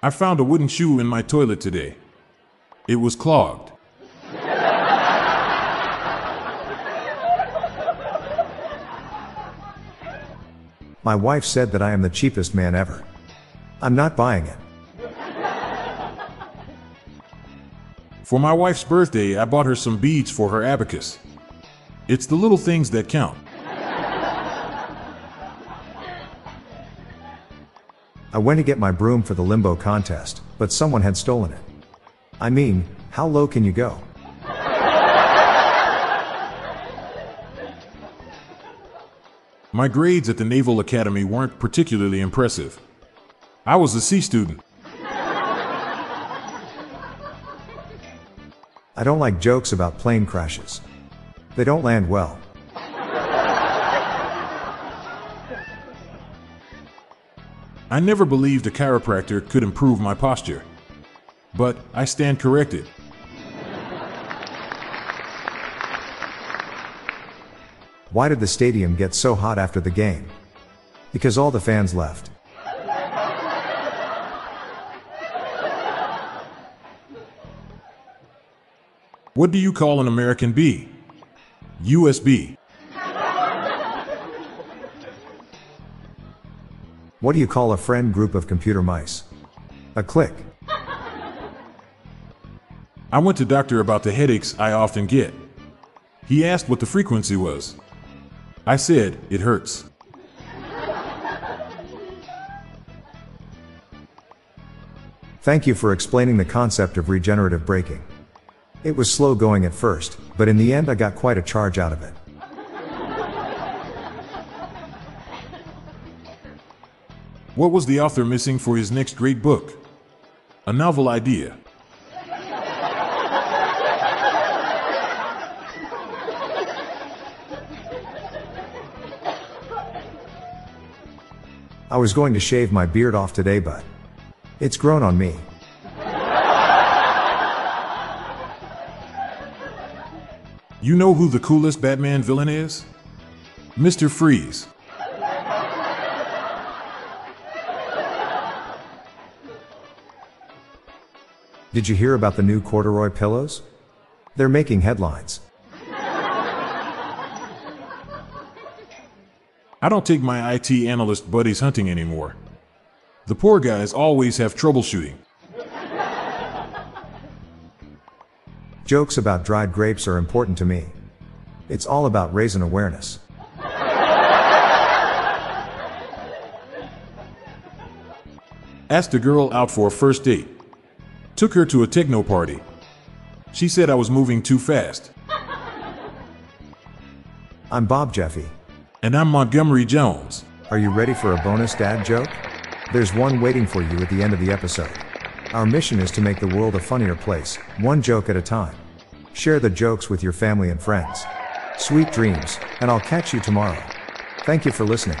I found a wooden shoe in my toilet today. It was clogged. My wife said that I am the cheapest man ever. I'm not buying it. For my wife's birthday, I bought her some beads for her abacus. It's the little things that count. I went to get my broom for the limbo contest, but someone had stolen it. I mean, how low can you go? My grades at the Naval Academy weren't particularly impressive. I was a C student. I don't like jokes about plane crashes. They don't land well. I never believed a chiropractor could improve my posture. But I stand corrected. Why did the stadium get so hot after the game? Because all the fans left. What do you call an American bee? USB. What do you call a friend group of computer mice? A clique. I went to doctor about the headaches I often get. He asked what the frequency was. I said, it hurts. Thank you for explaining the concept of regenerative braking. It was slow going at first, but in the end I got quite a charge out of it. What was the author missing for his next great book? A novel idea. I was going to shave my beard off today, but it's grown on me. You know who the coolest Batman villain is? Mr. Freeze. Did you hear about the new corduroy pillows? They're making headlines. I don't take my IT analyst buddies hunting anymore. The poor guys always have troubleshooting. Jokes about dried grapes are important to me. It's all about raising awareness. Ask the girl out for a first date. Took her to a techno party. She said I was moving too fast. I'm Bob Jeffy. And I'm Montgomery Jones. Are you ready for a bonus dad joke? There's one waiting for you at the end of the episode. Our mission is to make the world a funnier place, one joke at a time. Share the jokes with your family and friends. Sweet dreams, and I'll catch you tomorrow. Thank you for listening.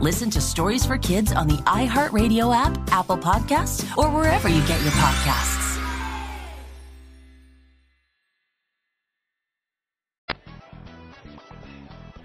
Listen to Stories for Kids on the iHeartRadio app, Apple Podcasts, or wherever you get your podcasts.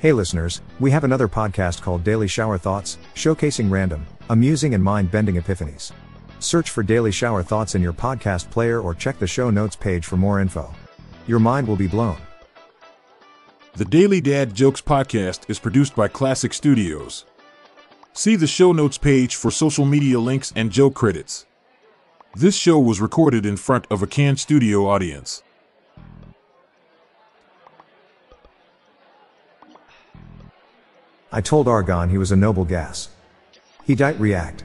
Hey listeners, we have another podcast called Daily Shower Thoughts, showcasing random, amusing, and mind bending epiphanies. Search for Daily Shower Thoughts in your podcast player or check the show notes page for more info. Your mind will be blown. The Daily Dad Jokes podcast is produced by Klassic Studios. See the show notes page for social media links and joke credits. This show was recorded in front of a canned studio audience. I told Argon he was a noble gas. He died react.